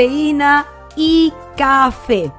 cafeína y café.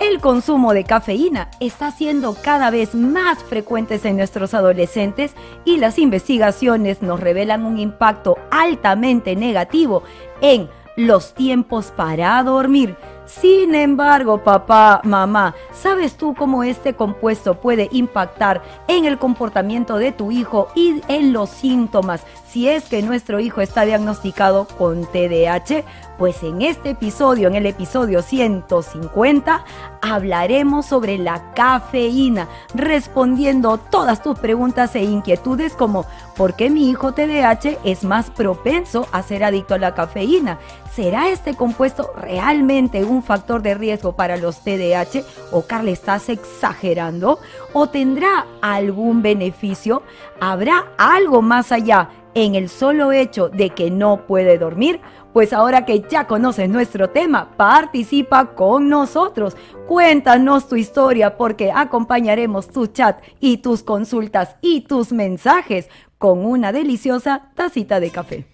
El consumo de cafeína está siendo cada vez más frecuente en nuestros adolescentes y las investigaciones nos revelan un impacto altamente negativo en los tiempos para dormir. Sin embargo, papá, mamá, ¿sabes tú cómo este compuesto puede impactar en el comportamiento de tu hijo y en los síntomas si es que nuestro hijo está diagnosticado con TDAH? Pues en este episodio, en el episodio 150, hablaremos sobre la cafeína, respondiendo todas tus preguntas e inquietudes como ¿por qué mi hijo TDAH es más propenso a ser adicto a la cafeína? ¿Será este compuesto realmente un factor de riesgo para los TDAH? ¿O Carla estás exagerando? ¿O tendrá algún beneficio? ¿Habrá algo más allá en el solo hecho de que no puede dormir? Pues ahora que ya conoces nuestro tema, participa con nosotros. Cuéntanos tu historia porque acompañaremos tu chat y tus consultas y tus mensajes con una deliciosa tacita de café.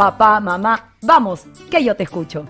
Papá, mamá, vamos, que yo te escucho.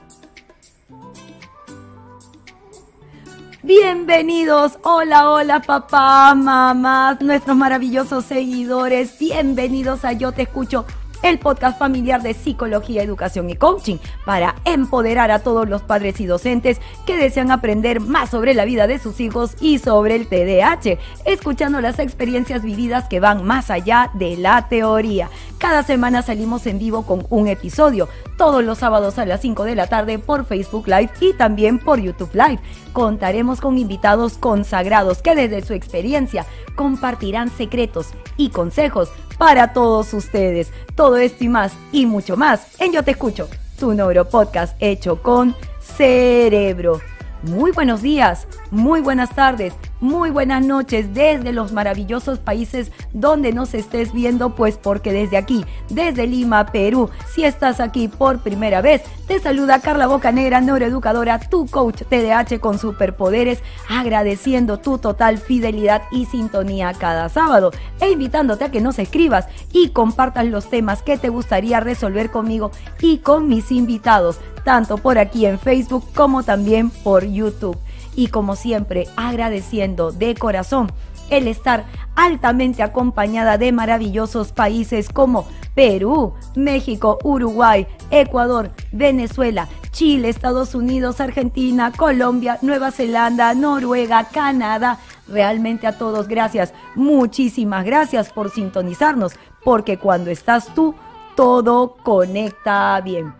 Bienvenidos, hola, hola papá, mamás, nuestros maravillosos seguidores, bienvenidos a Yo Te Escucho el podcast familiar de psicología, educación y coaching para empoderar a todos los padres y docentes que desean aprender más sobre la vida de sus hijos y sobre el TDAH, escuchando las experiencias vividas que van más allá de la teoría. Cada semana salimos en vivo con un episodio, todos los sábados a las 5 de la tarde por Facebook Live y también por YouTube Live. Contaremos con invitados consagrados que desde su experiencia compartirán secretos y consejos para todos ustedes. Todo esto y más y mucho más en Yo Te Escucho, tu podcast hecho con cerebro. Muy buenos días, muy buenas tardes, muy buenas noches desde los maravillosos países donde nos estés viendo, pues porque desde aquí, desde Lima, Perú, si estás aquí por primera vez, te saluda Carla Bocanegra, neuroeducadora, tu coach TDAH con superpoderes, agradeciendo tu total fidelidad y sintonía cada sábado e invitándote a que nos escribas y compartas los temas que te gustaría resolver conmigo y con mis invitados, tanto por aquí en Facebook como también por YouTube y como siempre agradeciendo de corazón el estar altamente acompañada de maravillosos países como Perú, México, Uruguay, Ecuador, Venezuela, Chile, Estados Unidos, Argentina, Colombia, Nueva Zelanda, Noruega, Canadá. Realmente a todos gracias, muchísimas gracias por sintonizarnos, porque cuando estás tú, todo conecta bien.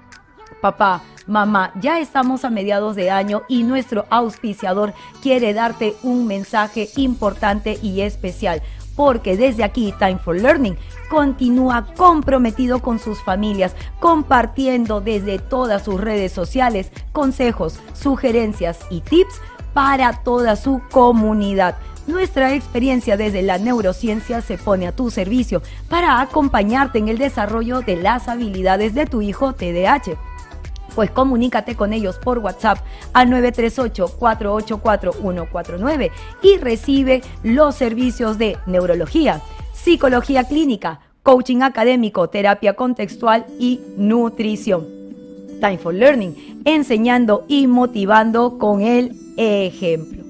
Papá, Mamá, ya estamos a mediados de año y nuestro auspiciador quiere darte un mensaje importante y especial porque desde aquí Time for Learning continúa comprometido con sus familias, compartiendo desde todas sus redes sociales consejos, sugerencias y tips para toda su comunidad. Nuestra experiencia desde la neurociencia se pone a tu servicio para acompañarte en el desarrollo de las habilidades de tu hijo TDAH pues comunícate con ellos por WhatsApp al 938-484-149 y recibe los servicios de neurología, psicología clínica, coaching académico, terapia contextual y nutrición. Time for Learning, enseñando y motivando con el ejemplo.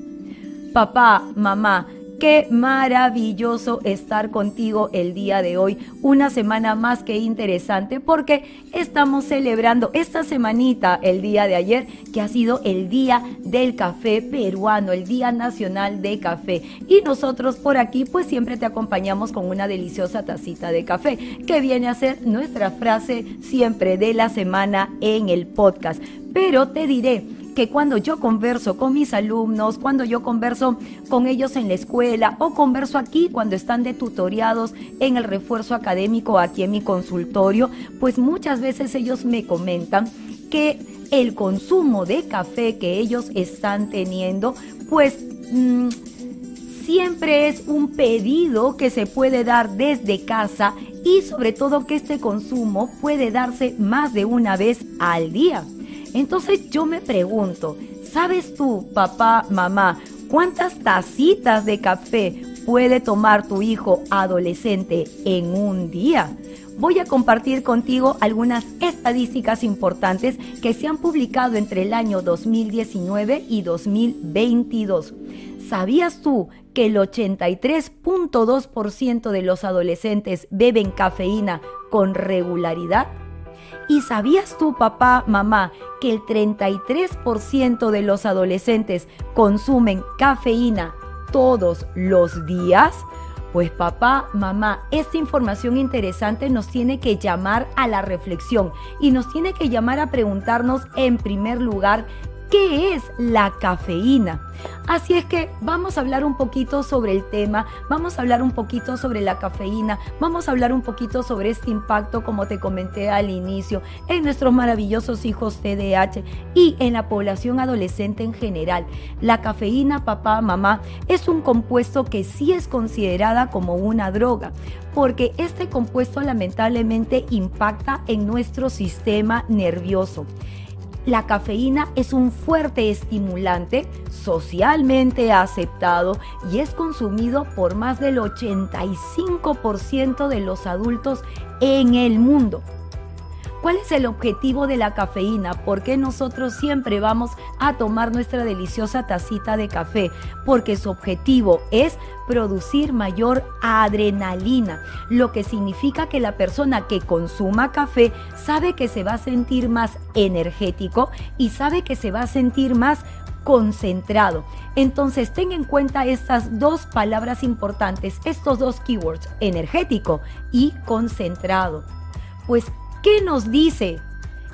Papá, mamá, Qué maravilloso estar contigo el día de hoy. Una semana más que interesante porque estamos celebrando esta semanita, el día de ayer, que ha sido el Día del Café Peruano, el Día Nacional de Café. Y nosotros por aquí pues siempre te acompañamos con una deliciosa tacita de café, que viene a ser nuestra frase siempre de la semana en el podcast. Pero te diré, que cuando yo converso con mis alumnos, cuando yo converso con ellos en la escuela o converso aquí cuando están de tutoriados en el refuerzo académico aquí en mi consultorio, pues muchas veces ellos me comentan que el consumo de café que ellos están teniendo, pues... Mm, siempre es un pedido que se puede dar desde casa y sobre todo que este consumo puede darse más de una vez al día. Entonces yo me pregunto, ¿sabes tú, papá, mamá, cuántas tacitas de café puede tomar tu hijo adolescente en un día? Voy a compartir contigo algunas estadísticas importantes que se han publicado entre el año 2019 y 2022. ¿Sabías tú que el 83.2% de los adolescentes beben cafeína con regularidad? ¿Y sabías tú, papá, mamá, que el 33% de los adolescentes consumen cafeína todos los días? Pues papá, mamá, esta información interesante nos tiene que llamar a la reflexión y nos tiene que llamar a preguntarnos en primer lugar ¿Qué es la cafeína? Así es que vamos a hablar un poquito sobre el tema, vamos a hablar un poquito sobre la cafeína, vamos a hablar un poquito sobre este impacto, como te comenté al inicio, en nuestros maravillosos hijos TDAH y en la población adolescente en general. La cafeína, papá, mamá, es un compuesto que sí es considerada como una droga, porque este compuesto lamentablemente impacta en nuestro sistema nervioso. La cafeína es un fuerte estimulante socialmente aceptado y es consumido por más del 85% de los adultos en el mundo. ¿Cuál es el objetivo de la cafeína? ¿Por qué nosotros siempre vamos a tomar nuestra deliciosa tacita de café? Porque su objetivo es producir mayor adrenalina, lo que significa que la persona que consuma café sabe que se va a sentir más energético y sabe que se va a sentir más concentrado. Entonces, ten en cuenta estas dos palabras importantes, estos dos keywords, energético y concentrado. Pues ¿Qué nos dice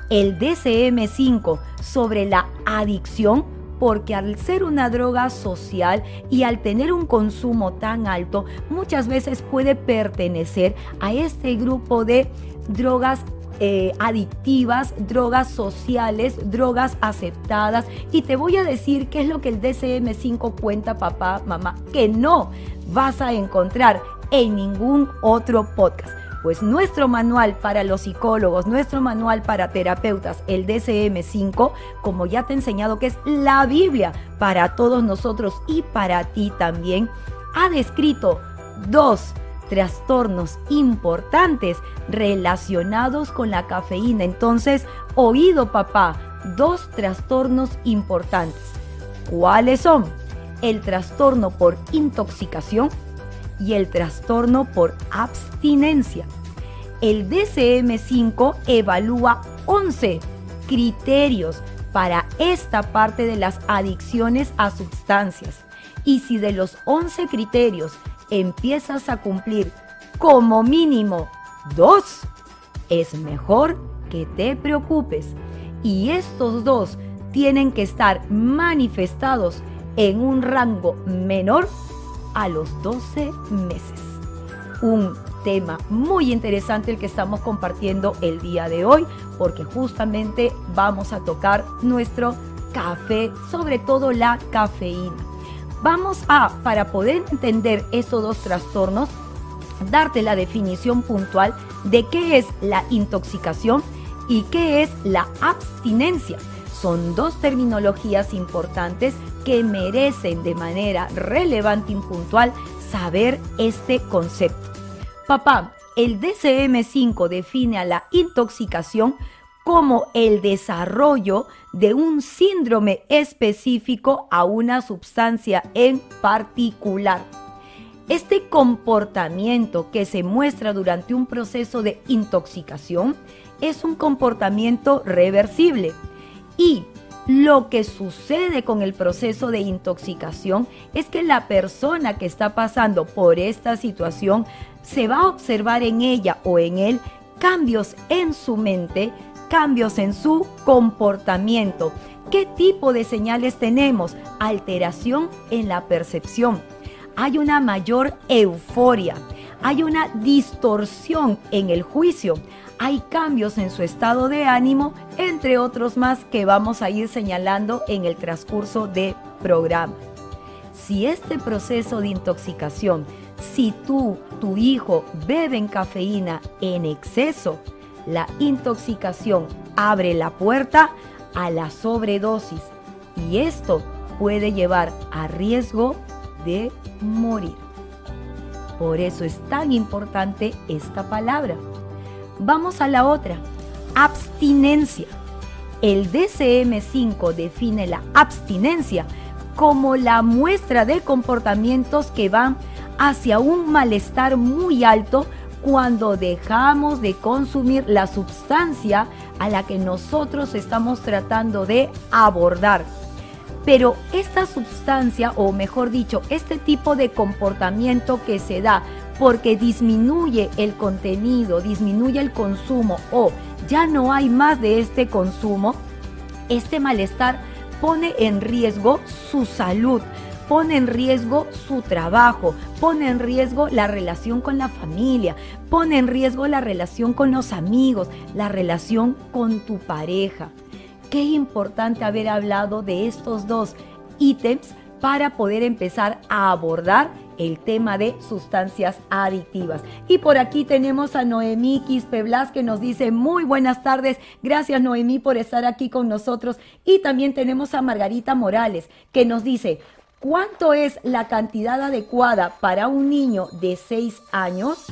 el DCM5 sobre la adicción? Porque al ser una droga social y al tener un consumo tan alto, muchas veces puede pertenecer a este grupo de drogas eh, adictivas, drogas sociales, drogas aceptadas. Y te voy a decir qué es lo que el DCM5 cuenta, papá, mamá, que no vas a encontrar en ningún otro podcast. Pues nuestro manual para los psicólogos, nuestro manual para terapeutas, el DCM5, como ya te he enseñado que es la Biblia para todos nosotros y para ti también, ha descrito dos trastornos importantes relacionados con la cafeína. Entonces, oído papá, dos trastornos importantes. ¿Cuáles son? El trastorno por intoxicación y el trastorno por abstinencia. El DCM5 evalúa 11 criterios para esta parte de las adicciones a sustancias. Y si de los 11 criterios empiezas a cumplir como mínimo dos, es mejor que te preocupes. Y estos dos tienen que estar manifestados en un rango menor a los 12 meses. Un tema muy interesante el que estamos compartiendo el día de hoy, porque justamente vamos a tocar nuestro café, sobre todo la cafeína. Vamos a, para poder entender estos dos trastornos, darte la definición puntual de qué es la intoxicación ¿Y qué es la abstinencia? Son dos terminologías importantes que merecen de manera relevante y puntual saber este concepto. Papá, el DCM5 define a la intoxicación como el desarrollo de un síndrome específico a una sustancia en particular. Este comportamiento que se muestra durante un proceso de intoxicación es un comportamiento reversible y lo que sucede con el proceso de intoxicación es que la persona que está pasando por esta situación se va a observar en ella o en él cambios en su mente, cambios en su comportamiento. ¿Qué tipo de señales tenemos? Alteración en la percepción. Hay una mayor euforia, hay una distorsión en el juicio, hay cambios en su estado de ánimo, entre otros más que vamos a ir señalando en el transcurso de programa. Si este proceso de intoxicación, si tú, tu hijo, beben cafeína en exceso, la intoxicación abre la puerta a la sobredosis y esto puede llevar a riesgo de morir. Por eso es tan importante esta palabra. Vamos a la otra, abstinencia. El DCM5 define la abstinencia como la muestra de comportamientos que van hacia un malestar muy alto cuando dejamos de consumir la sustancia a la que nosotros estamos tratando de abordar. Pero esta sustancia, o mejor dicho, este tipo de comportamiento que se da porque disminuye el contenido, disminuye el consumo o ya no hay más de este consumo, este malestar pone en riesgo su salud, pone en riesgo su trabajo, pone en riesgo la relación con la familia, pone en riesgo la relación con los amigos, la relación con tu pareja. Qué importante haber hablado de estos dos ítems para poder empezar a abordar el tema de sustancias adictivas. Y por aquí tenemos a Noemí Quispe Blas que nos dice muy buenas tardes. Gracias Noemí por estar aquí con nosotros. Y también tenemos a Margarita Morales que nos dice, ¿cuánto es la cantidad adecuada para un niño de 6 años?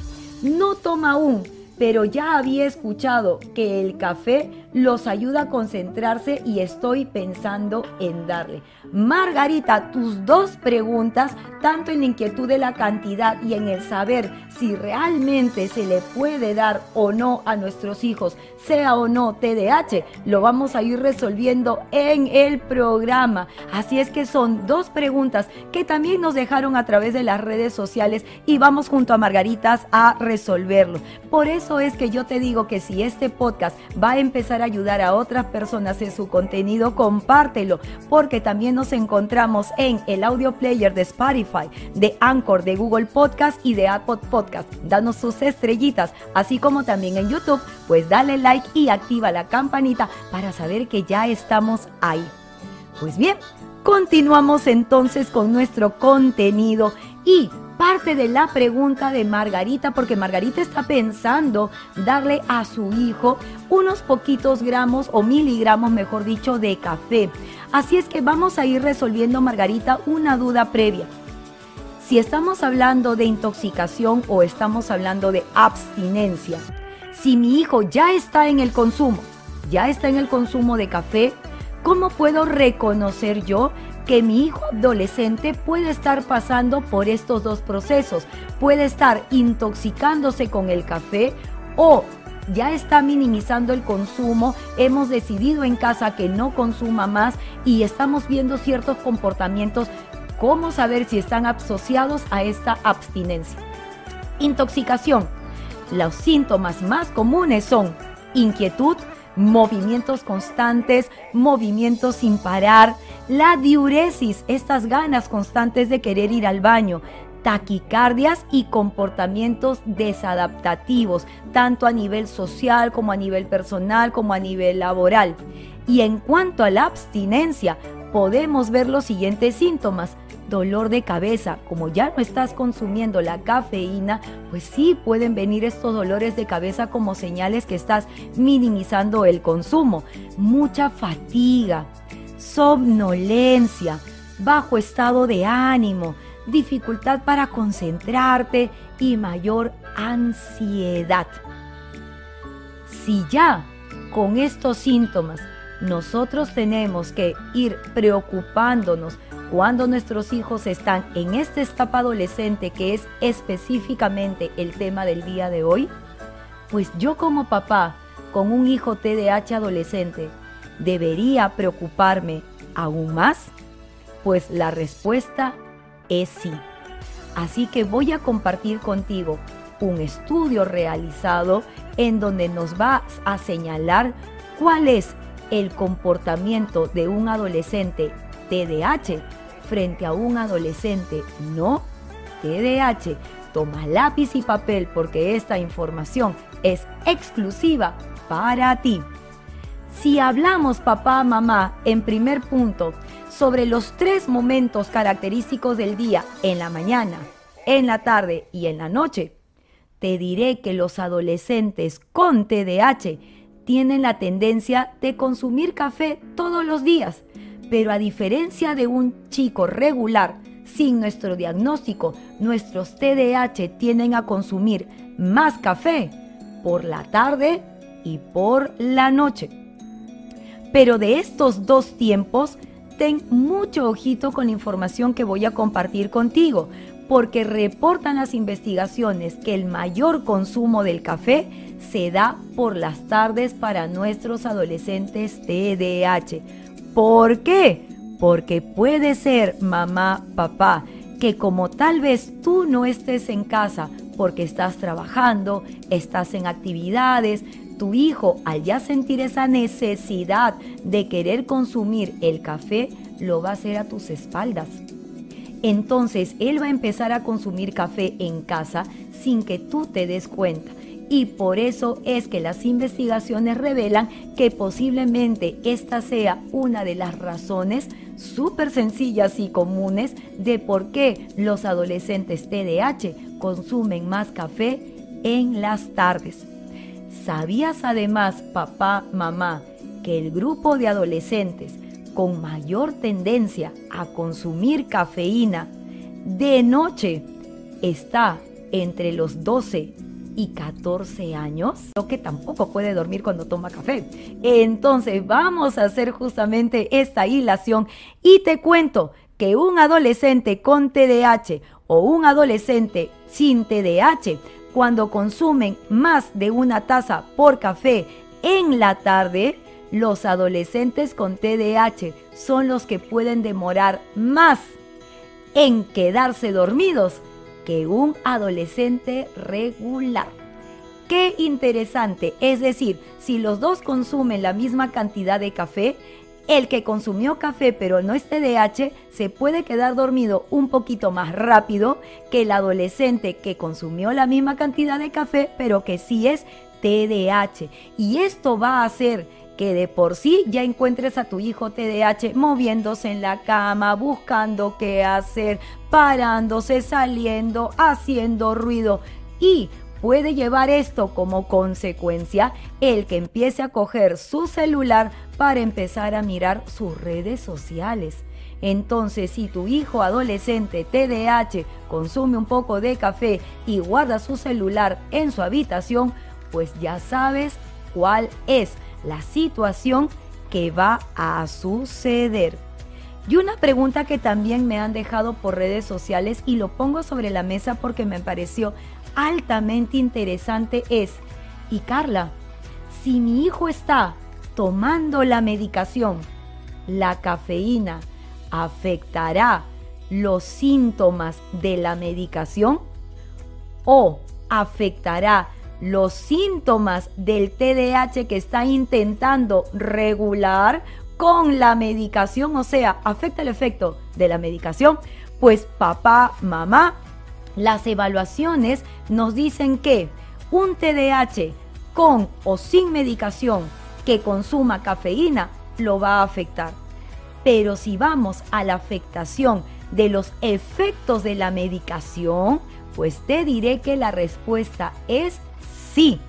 No toma aún, pero ya había escuchado que el café los ayuda a concentrarse y estoy pensando en darle. Margarita, tus dos preguntas, tanto en la inquietud de la cantidad y en el saber si realmente se le puede dar o no a nuestros hijos, sea o no TDAH, lo vamos a ir resolviendo en el programa. Así es que son dos preguntas que también nos dejaron a través de las redes sociales y vamos junto a Margaritas a resolverlo. Por eso es que yo te digo que si este podcast va a empezar a ayudar a otras personas en su contenido, compártelo, porque también nos encontramos en el audio player de Spotify, de Anchor, de Google Podcast y de Apple Podcast. Danos sus estrellitas, así como también en YouTube, pues dale like y activa la campanita para saber que ya estamos ahí. Pues bien, continuamos entonces con nuestro contenido y parte de la pregunta de Margarita, porque Margarita está pensando darle a su hijo unos poquitos gramos o miligramos, mejor dicho, de café. Así es que vamos a ir resolviendo, Margarita, una duda previa. Si estamos hablando de intoxicación o estamos hablando de abstinencia, si mi hijo ya está en el consumo, ya está en el consumo de café, ¿cómo puedo reconocer yo que mi hijo adolescente puede estar pasando por estos dos procesos. Puede estar intoxicándose con el café o ya está minimizando el consumo, hemos decidido en casa que no consuma más y estamos viendo ciertos comportamientos. ¿Cómo saber si están asociados a esta abstinencia? Intoxicación. Los síntomas más comunes son inquietud, movimientos constantes, movimientos sin parar, la diuresis, estas ganas constantes de querer ir al baño, taquicardias y comportamientos desadaptativos, tanto a nivel social como a nivel personal como a nivel laboral. Y en cuanto a la abstinencia, podemos ver los siguientes síntomas. Dolor de cabeza, como ya no estás consumiendo la cafeína, pues sí pueden venir estos dolores de cabeza como señales que estás minimizando el consumo. Mucha fatiga, somnolencia, bajo estado de ánimo, dificultad para concentrarte y mayor ansiedad. Si ya con estos síntomas nosotros tenemos que ir preocupándonos cuando nuestros hijos están en esta etapa adolescente que es específicamente el tema del día de hoy, pues yo como papá con un hijo TDAH adolescente debería preocuparme aún más, pues la respuesta es sí. Así que voy a compartir contigo un estudio realizado en donde nos va a señalar cuál es el comportamiento de un adolescente TDAH frente a un adolescente no TDAH. Toma lápiz y papel porque esta información es exclusiva para ti. Si hablamos, papá, mamá, en primer punto, sobre los tres momentos característicos del día, en la mañana, en la tarde y en la noche, te diré que los adolescentes con TDAH tienen la tendencia de consumir café todos los días, pero a diferencia de un chico regular, sin nuestro diagnóstico, nuestros TDAH tienden a consumir más café por la tarde y por la noche. Pero de estos dos tiempos, ten mucho ojito con la información que voy a compartir contigo, porque reportan las investigaciones que el mayor consumo del café se da por las tardes para nuestros adolescentes TDAH. ¿Por qué? Porque puede ser, mamá, papá, que como tal vez tú no estés en casa porque estás trabajando, estás en actividades, tu hijo al ya sentir esa necesidad de querer consumir el café, lo va a hacer a tus espaldas entonces él va a empezar a consumir café en casa sin que tú te des cuenta. Y por eso es que las investigaciones revelan que posiblemente esta sea una de las razones súper sencillas y comunes de por qué los adolescentes TDAH consumen más café en las tardes. ¿Sabías además, papá, mamá, que el grupo de adolescentes con mayor tendencia a consumir cafeína de noche está entre los 12 y 14 años, lo que tampoco puede dormir cuando toma café. Entonces vamos a hacer justamente esta hilación y te cuento que un adolescente con TDAH o un adolescente sin TDAH, cuando consumen más de una taza por café en la tarde, los adolescentes con TDAH son los que pueden demorar más en quedarse dormidos que un adolescente regular. Qué interesante, es decir, si los dos consumen la misma cantidad de café, el que consumió café pero no es TDAH se puede quedar dormido un poquito más rápido que el adolescente que consumió la misma cantidad de café pero que sí es TDAH. Y esto va a hacer que de por sí ya encuentres a tu hijo TDAH moviéndose en la cama, buscando qué hacer, parándose, saliendo, haciendo ruido y puede llevar esto como consecuencia el que empiece a coger su celular para empezar a mirar sus redes sociales. Entonces, si tu hijo adolescente TDAH consume un poco de café y guarda su celular en su habitación, pues ya sabes cuál es la situación que va a suceder. Y una pregunta que también me han dejado por redes sociales y lo pongo sobre la mesa porque me pareció altamente interesante es, y Carla, si mi hijo está tomando la medicación, la cafeína afectará los síntomas de la medicación o afectará los síntomas del TDAH que está intentando regular con la medicación, o sea, afecta el efecto de la medicación, pues papá, mamá, las evaluaciones nos dicen que un TDAH con o sin medicación que consuma cafeína lo va a afectar. Pero si vamos a la afectación de los efectos de la medicación, pues te diré que la respuesta es sí.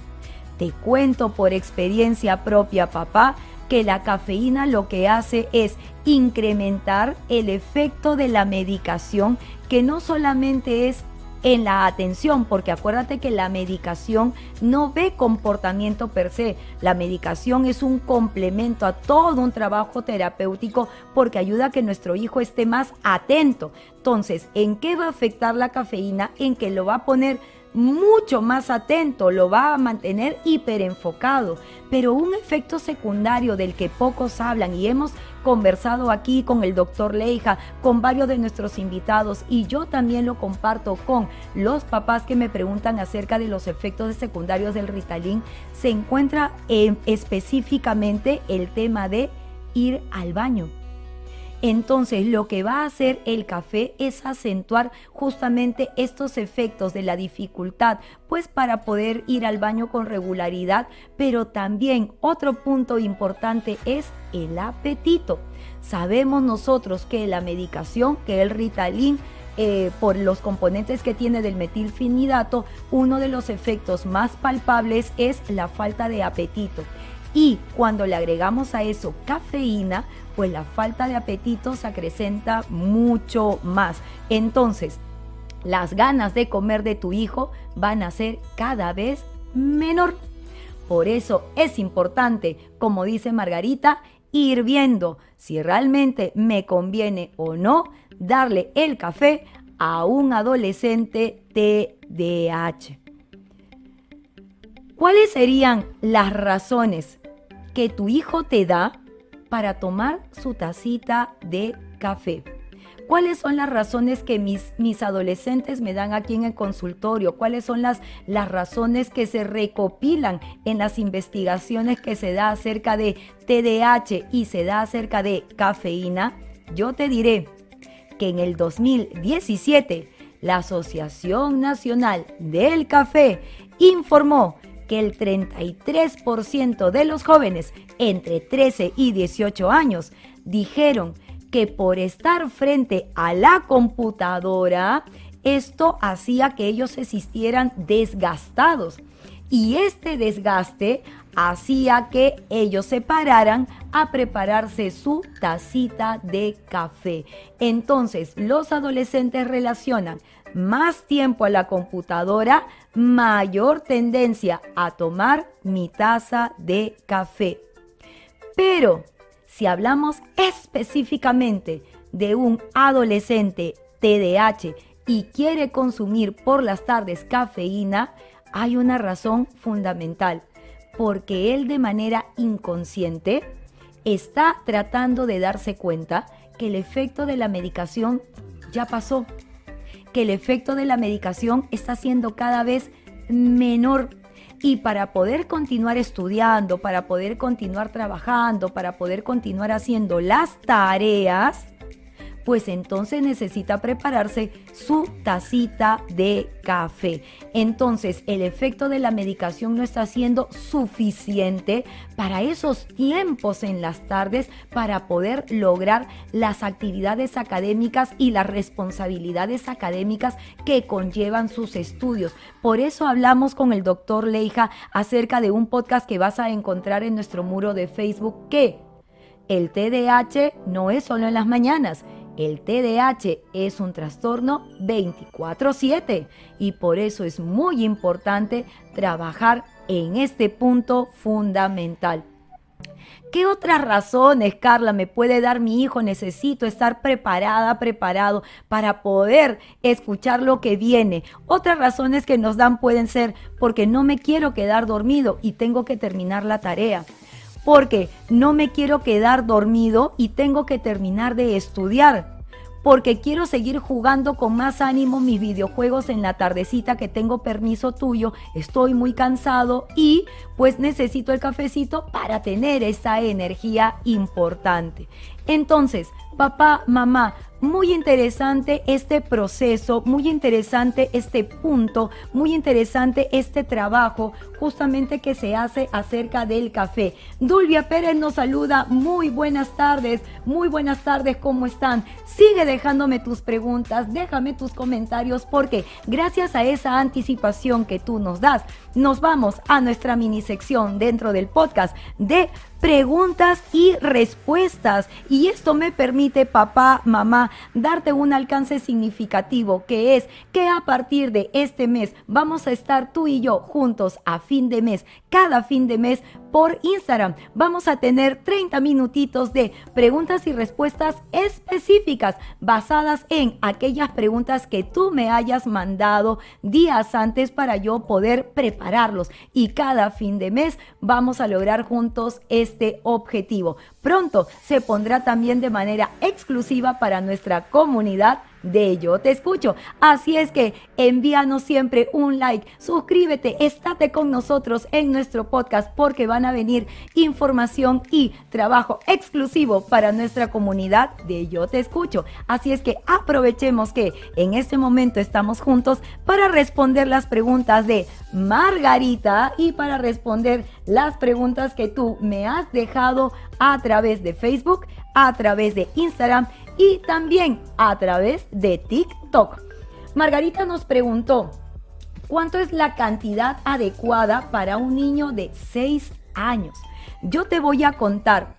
Te cuento por experiencia propia, papá, que la cafeína lo que hace es incrementar el efecto de la medicación, que no solamente es en la atención, porque acuérdate que la medicación no ve comportamiento per se, la medicación es un complemento a todo un trabajo terapéutico porque ayuda a que nuestro hijo esté más atento. Entonces, ¿en qué va a afectar la cafeína? En que lo va a poner mucho más atento, lo va a mantener hiperenfocado. Pero un efecto secundario del que pocos hablan y hemos conversado aquí con el doctor Leija, con varios de nuestros invitados y yo también lo comparto con los papás que me preguntan acerca de los efectos secundarios del Ritalin, se encuentra específicamente el tema de ir al baño. Entonces lo que va a hacer el café es acentuar justamente estos efectos de la dificultad, pues para poder ir al baño con regularidad, pero también otro punto importante es el apetito. Sabemos nosotros que la medicación, que el Ritalin, eh, por los componentes que tiene del metilfinidato, uno de los efectos más palpables es la falta de apetito. Y cuando le agregamos a eso cafeína, pues la falta de apetito se acrecenta mucho más. Entonces, las ganas de comer de tu hijo van a ser cada vez menor. Por eso es importante, como dice Margarita, ir viendo si realmente me conviene o no darle el café a un adolescente TDAH. ¿Cuáles serían las razones que tu hijo te da para tomar su tacita de café. ¿Cuáles son las razones que mis, mis adolescentes me dan aquí en el consultorio? ¿Cuáles son las, las razones que se recopilan en las investigaciones que se da acerca de TDAH y se da acerca de cafeína? Yo te diré que en el 2017 la Asociación Nacional del Café informó que el 33% de los jóvenes entre 13 y 18 años dijeron que por estar frente a la computadora, esto hacía que ellos se sintieran desgastados. Y este desgaste hacía que ellos se pararan a prepararse su tacita de café. Entonces, los adolescentes relacionan más tiempo a la computadora, mayor tendencia a tomar mi taza de café. Pero si hablamos específicamente de un adolescente TDAH y quiere consumir por las tardes cafeína, hay una razón fundamental, porque él de manera inconsciente está tratando de darse cuenta que el efecto de la medicación ya pasó, que el efecto de la medicación está siendo cada vez menor y para poder continuar estudiando, para poder continuar trabajando, para poder continuar haciendo las tareas, pues entonces necesita prepararse su tacita de café. Entonces el efecto de la medicación no está siendo suficiente para esos tiempos en las tardes para poder lograr las actividades académicas y las responsabilidades académicas que conllevan sus estudios. Por eso hablamos con el doctor Leija acerca de un podcast que vas a encontrar en nuestro muro de Facebook que el TDAH no es solo en las mañanas, el TDAH es un trastorno 24/7 y por eso es muy importante trabajar en este punto fundamental. ¿Qué otras razones, Carla, me puede dar mi hijo? Necesito estar preparada, preparado para poder escuchar lo que viene. Otras razones que nos dan pueden ser porque no me quiero quedar dormido y tengo que terminar la tarea porque no me quiero quedar dormido y tengo que terminar de estudiar. Porque quiero seguir jugando con más ánimo mis videojuegos en la tardecita que tengo permiso tuyo, estoy muy cansado y pues necesito el cafecito para tener esa energía importante. Entonces, papá, mamá, muy interesante este proceso, muy interesante este punto, muy interesante este trabajo justamente que se hace acerca del café. Dulvia Pérez nos saluda, muy buenas tardes, muy buenas tardes, ¿cómo están? Sigue dejándome tus preguntas, déjame tus comentarios porque gracias a esa anticipación que tú nos das, nos vamos a nuestra mini sección dentro del podcast de preguntas y respuestas. Y esto me permite, papá, mamá, darte un alcance significativo, que es que a partir de este mes vamos a estar tú y yo juntos a fin de mes, cada fin de mes por Instagram. Vamos a tener 30 minutitos de preguntas y respuestas específicas basadas en aquellas preguntas que tú me hayas mandado días antes para yo poder prepararlos. Y cada fin de mes vamos a lograr juntos este objetivo. Pronto se pondrá también de manera exclusiva para nuestra comunidad de Yo Te Escucho. Así es que envíanos siempre un like, suscríbete, estate con nosotros en nuestro podcast porque van a venir información y trabajo exclusivo para nuestra comunidad de Yo Te Escucho. Así es que aprovechemos que en este momento estamos juntos para responder las preguntas de Margarita y para responder las preguntas que tú me has dejado a través de Facebook, a través de Instagram y también a través de TikTok. Margarita nos preguntó, ¿cuánto es la cantidad adecuada para un niño de 6 años? Yo te voy a contar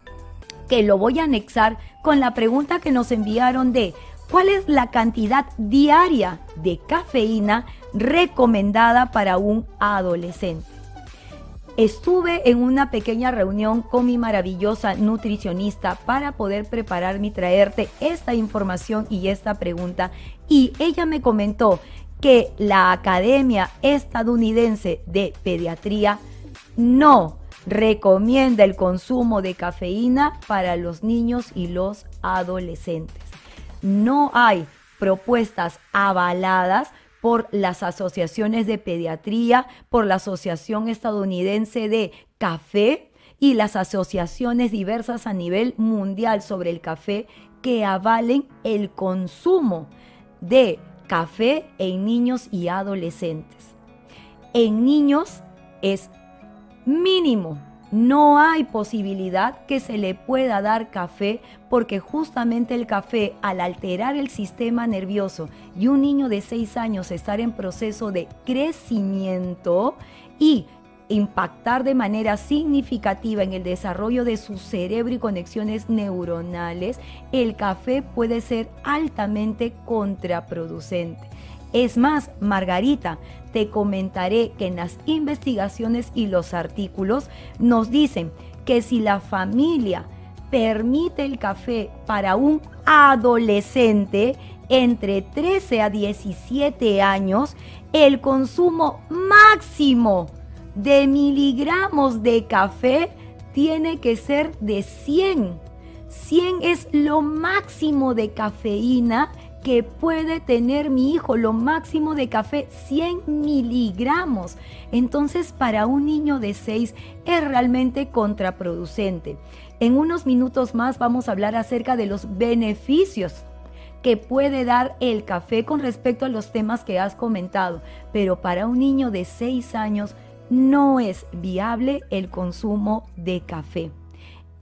que lo voy a anexar con la pregunta que nos enviaron de ¿cuál es la cantidad diaria de cafeína recomendada para un adolescente? Estuve en una pequeña reunión con mi maravillosa nutricionista para poder prepararme y traerte esta información y esta pregunta. Y ella me comentó que la Academia Estadounidense de Pediatría no recomienda el consumo de cafeína para los niños y los adolescentes. No hay propuestas avaladas por las asociaciones de pediatría, por la Asociación Estadounidense de Café y las asociaciones diversas a nivel mundial sobre el café que avalen el consumo de café en niños y adolescentes. En niños es mínimo no hay posibilidad que se le pueda dar café porque justamente el café al alterar el sistema nervioso y un niño de 6 años estar en proceso de crecimiento y impactar de manera significativa en el desarrollo de su cerebro y conexiones neuronales, el café puede ser altamente contraproducente. Es más, Margarita, te comentaré que en las investigaciones y los artículos nos dicen que si la familia permite el café para un adolescente entre 13 a 17 años, el consumo máximo de miligramos de café tiene que ser de 100. 100 es lo máximo de cafeína que puede tener mi hijo, lo máximo de café, 100 miligramos. Entonces, para un niño de 6 es realmente contraproducente. En unos minutos más vamos a hablar acerca de los beneficios que puede dar el café con respecto a los temas que has comentado, pero para un niño de 6 años no es viable el consumo de café.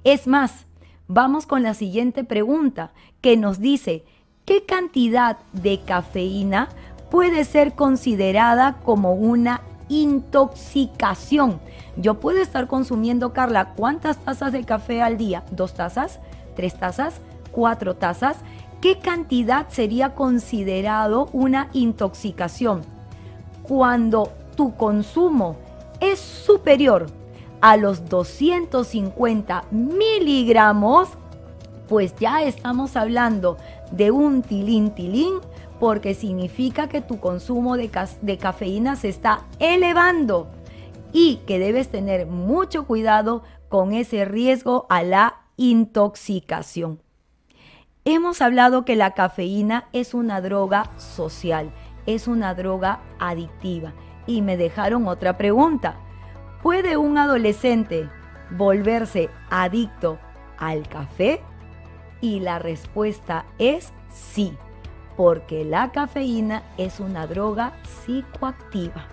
Es más, vamos con la siguiente pregunta que nos dice, ¿Qué cantidad de cafeína puede ser considerada como una intoxicación? Yo puedo estar consumiendo, Carla, ¿cuántas tazas de café al día? ¿Dos tazas? ¿Tres tazas? ¿Cuatro tazas? ¿Qué cantidad sería considerado una intoxicación? Cuando tu consumo es superior a los 250 miligramos, pues ya estamos hablando de un tilín tilín porque significa que tu consumo de, de, cafeína se está elevando y que debes tener mucho cuidado con ese riesgo a la intoxicación. Hemos hablado que la cafeína es una droga social, es una droga adictiva y me dejaron otra pregunta. ¿Puede un adolescente volverse adicto al café? Y la respuesta es sí, porque la cafeína es una droga psicoactiva.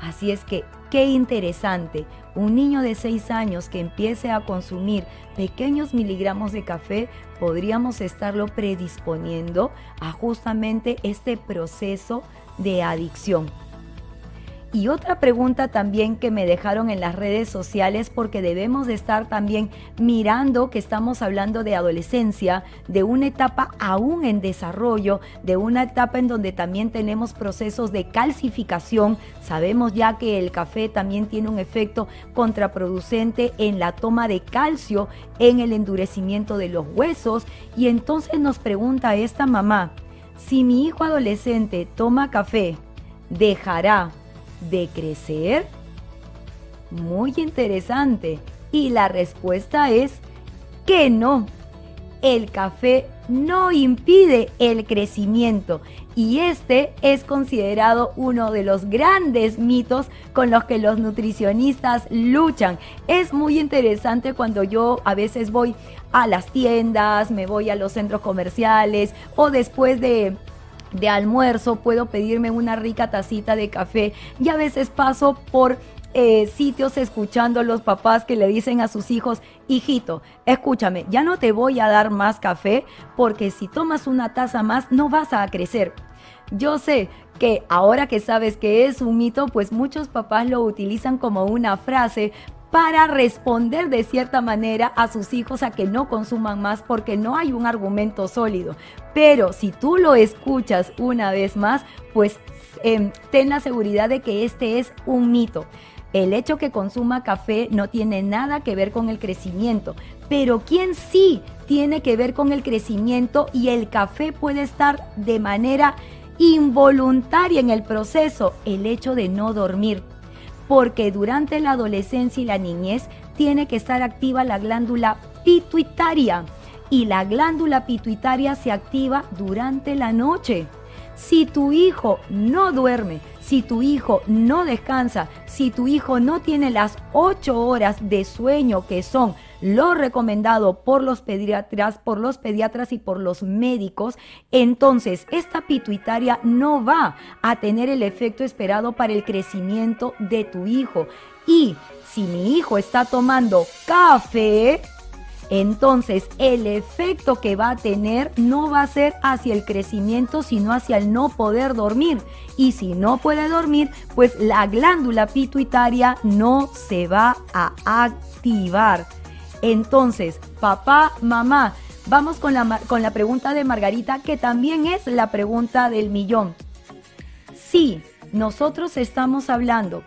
Así es que, qué interesante, un niño de 6 años que empiece a consumir pequeños miligramos de café, podríamos estarlo predisponiendo a justamente este proceso de adicción. Y otra pregunta también que me dejaron en las redes sociales porque debemos de estar también mirando que estamos hablando de adolescencia, de una etapa aún en desarrollo, de una etapa en donde también tenemos procesos de calcificación. Sabemos ya que el café también tiene un efecto contraproducente en la toma de calcio, en el endurecimiento de los huesos. Y entonces nos pregunta esta mamá, si mi hijo adolescente toma café, ¿dejará de crecer? Muy interesante. Y la respuesta es que no. El café no impide el crecimiento y este es considerado uno de los grandes mitos con los que los nutricionistas luchan. Es muy interesante cuando yo a veces voy a las tiendas, me voy a los centros comerciales o después de de almuerzo, puedo pedirme una rica tacita de café y a veces paso por eh, sitios escuchando a los papás que le dicen a sus hijos, hijito, escúchame, ya no te voy a dar más café porque si tomas una taza más no vas a crecer. Yo sé que ahora que sabes que es un mito, pues muchos papás lo utilizan como una frase para responder de cierta manera a sus hijos a que no consuman más porque no hay un argumento sólido. Pero si tú lo escuchas una vez más, pues em, ten la seguridad de que este es un mito. El hecho que consuma café no tiene nada que ver con el crecimiento, pero quien sí tiene que ver con el crecimiento y el café puede estar de manera involuntaria en el proceso, el hecho de no dormir porque durante la adolescencia y la niñez tiene que estar activa la glándula pituitaria y la glándula pituitaria se activa durante la noche. Si tu hijo no duerme, si tu hijo no descansa, si tu hijo no tiene las 8 horas de sueño que son lo recomendado por los pediatras, por los pediatras y por los médicos, entonces esta pituitaria no va a tener el efecto esperado para el crecimiento de tu hijo. Y si mi hijo está tomando café, entonces el efecto que va a tener no va a ser hacia el crecimiento, sino hacia el no poder dormir. Y si no puede dormir, pues la glándula pituitaria no se va a activar. Entonces, papá, mamá, vamos con la, con la pregunta de Margarita, que también es la pregunta del millón. Si nosotros estamos hablando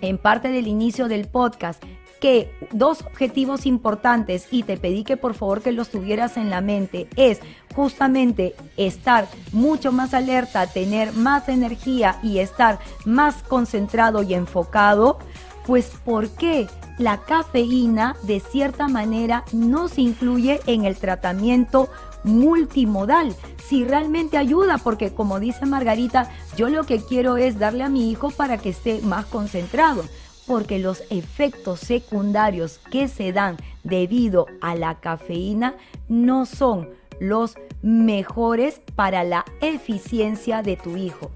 en parte del inicio del podcast que dos objetivos importantes y te pedí que por favor que los tuvieras en la mente es justamente estar mucho más alerta, tener más energía y estar más concentrado y enfocado, pues ¿por qué la cafeína de cierta manera no se incluye en el tratamiento multimodal. Si realmente ayuda, porque como dice Margarita, yo lo que quiero es darle a mi hijo para que esté más concentrado, porque los efectos secundarios que se dan debido a la cafeína no son los mejores para la eficiencia de tu hijo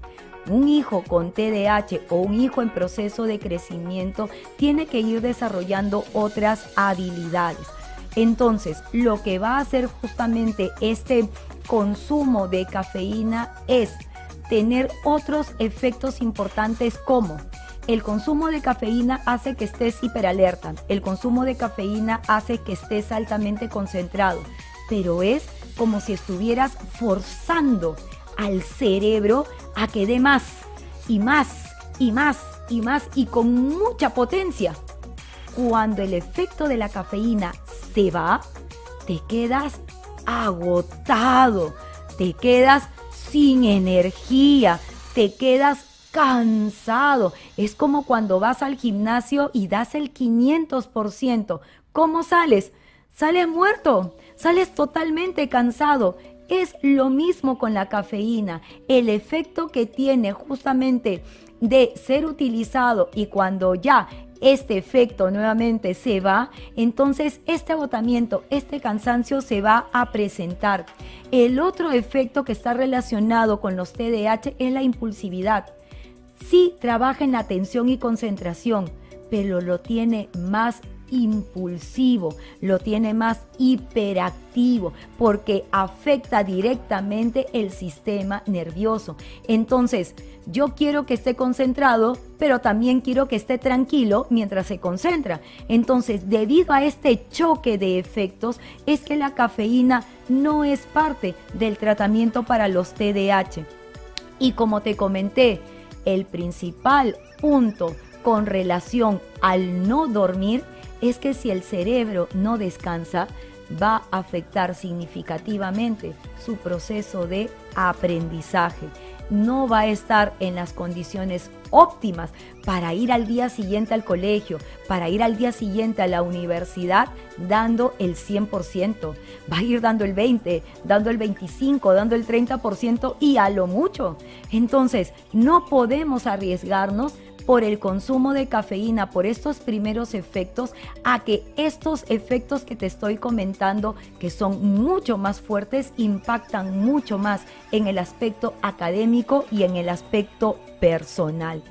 un hijo con TDAH o un hijo en proceso de crecimiento tiene que ir desarrollando otras habilidades. Entonces, lo que va a hacer justamente este consumo de cafeína es tener otros efectos importantes como el consumo de cafeína hace que estés hiperalerta, el consumo de cafeína hace que estés altamente concentrado, pero es como si estuvieras forzando al cerebro a que dé más y más y más y más y con mucha potencia. Cuando el efecto de la cafeína se va, te quedas agotado, te quedas sin energía, te quedas cansado. Es como cuando vas al gimnasio y das el 500%. ¿Cómo sales? Sales muerto, sales totalmente cansado. Es lo mismo con la cafeína. El efecto que tiene justamente de ser utilizado y cuando ya este efecto nuevamente se va, entonces este agotamiento, este cansancio se va a presentar. El otro efecto que está relacionado con los TDAH es la impulsividad. Sí trabaja en atención y concentración, pero lo tiene más impulsivo, lo tiene más hiperactivo porque afecta directamente el sistema nervioso. Entonces, yo quiero que esté concentrado, pero también quiero que esté tranquilo mientras se concentra. Entonces, debido a este choque de efectos, es que la cafeína no es parte del tratamiento para los TDAH. Y como te comenté, el principal punto con relación al no dormir es que si el cerebro no descansa, va a afectar significativamente su proceso de aprendizaje. No va a estar en las condiciones óptimas para ir al día siguiente al colegio, para ir al día siguiente a la universidad dando el 100%. Va a ir dando el 20, dando el 25, dando el 30% y a lo mucho. Entonces, no podemos arriesgarnos por el consumo de cafeína, por estos primeros efectos, a que estos efectos que te estoy comentando, que son mucho más fuertes, impactan mucho más en el aspecto académico y en el aspecto personal.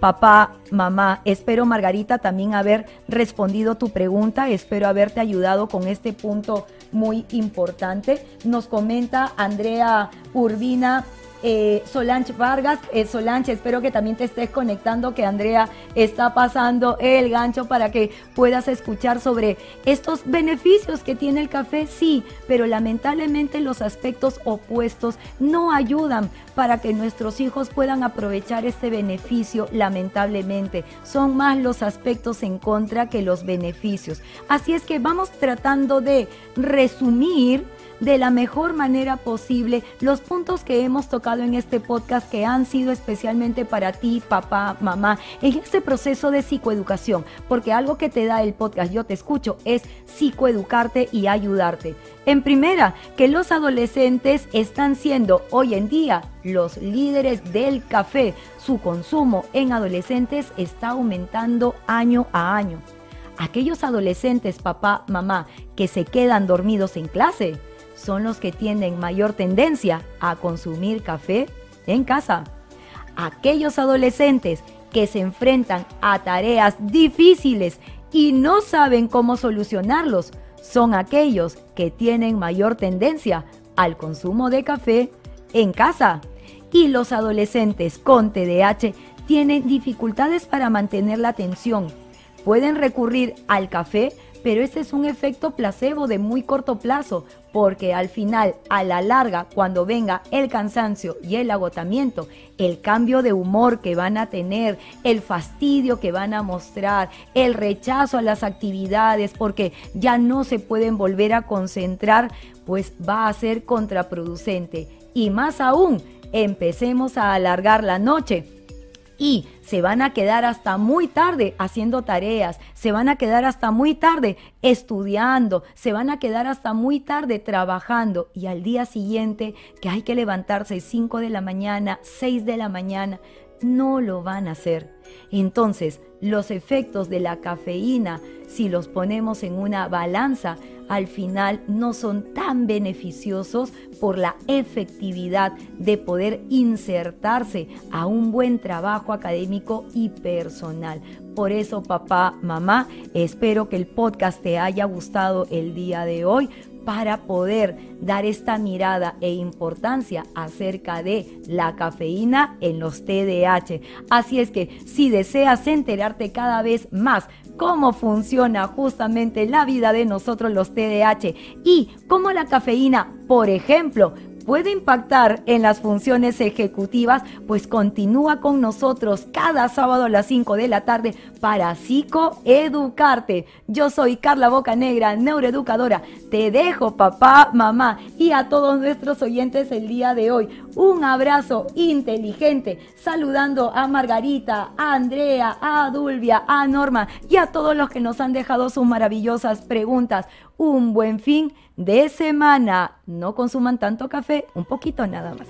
Papá, mamá, espero Margarita también haber respondido tu pregunta, espero haberte ayudado con este punto muy importante. Nos comenta Andrea Urbina eh, Solange Vargas. Eh, Solange, espero que también te estés conectando, que Andrea está pasando el gancho para que puedas escuchar sobre estos beneficios que tiene el café, sí, pero lamentablemente los aspectos opuestos no ayudan para que nuestros hijos puedan aprovechar este beneficio, lamentablemente. Son más los aspectos en contra que los beneficios. Así es que vamos tratando de resumir de la mejor manera posible los puntos que hemos tocado en este podcast que han sido especialmente para ti, papá, mamá, en este proceso de psicoeducación, porque algo que te da el podcast, yo te escucho, es psicoeducarte y ayudarte. En primera, que los adolescentes están siendo hoy en día los líderes del café. Su consumo en adolescentes está aumentando año a año. Aquellos adolescentes, papá, mamá, que se quedan dormidos en clase, son los que tienen mayor tendencia a consumir café en casa. Aquellos adolescentes que se enfrentan a tareas difíciles y no saben cómo solucionarlos son aquellos que tienen mayor tendencia al consumo de café en casa. Y los adolescentes con TDAH tienen dificultades para mantener la atención. Pueden recurrir al café pero ese es un efecto placebo de muy corto plazo, porque al final, a la larga, cuando venga el cansancio y el agotamiento, el cambio de humor que van a tener, el fastidio que van a mostrar, el rechazo a las actividades, porque ya no se pueden volver a concentrar, pues va a ser contraproducente. Y más aún, empecemos a alargar la noche y se van a quedar hasta muy tarde haciendo tareas, se van a quedar hasta muy tarde estudiando, se van a quedar hasta muy tarde trabajando y al día siguiente que hay que levantarse 5 de la mañana, 6 de la mañana, no lo van a hacer. Entonces, los efectos de la cafeína, si los ponemos en una balanza, al final no son tan beneficiosos por la efectividad de poder insertarse a un buen trabajo académico y personal. Por eso, papá, mamá, espero que el podcast te haya gustado el día de hoy para poder dar esta mirada e importancia acerca de la cafeína en los TDAH. Así es que si deseas enterarte cada vez más cómo funciona justamente la vida de nosotros los TDAH y cómo la cafeína, por ejemplo, puede impactar en las funciones ejecutivas, pues continúa con nosotros cada sábado a las 5 de la tarde para psicoeducarte. Yo soy Carla Bocanegra, neuroeducadora. Te dejo, papá, mamá y a todos nuestros oyentes el día de hoy. Un abrazo inteligente, saludando a Margarita, a Andrea, a Dulvia, a Norma y a todos los que nos han dejado sus maravillosas preguntas. Un buen fin de semana. No consuman tanto café, un poquito nada más.